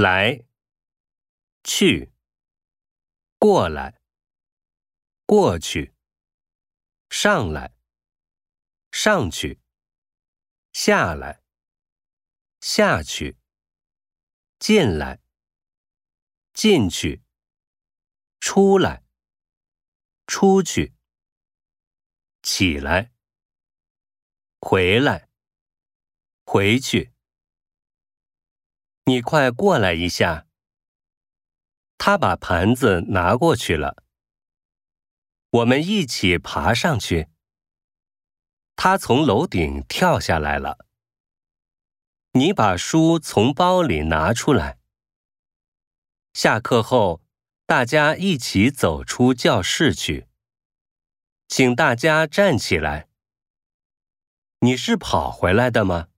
来，去，过来，过去，上来，上去，下来，下去，进来，进去，出来，出去，起来，回来，回去。你快过来一下。他把盘子拿过去了。我们一起爬上去。他从楼顶跳下来了。你把书从包里拿出来。下课后，大家一起走出教室去。请大家站起来。你是跑回来的吗？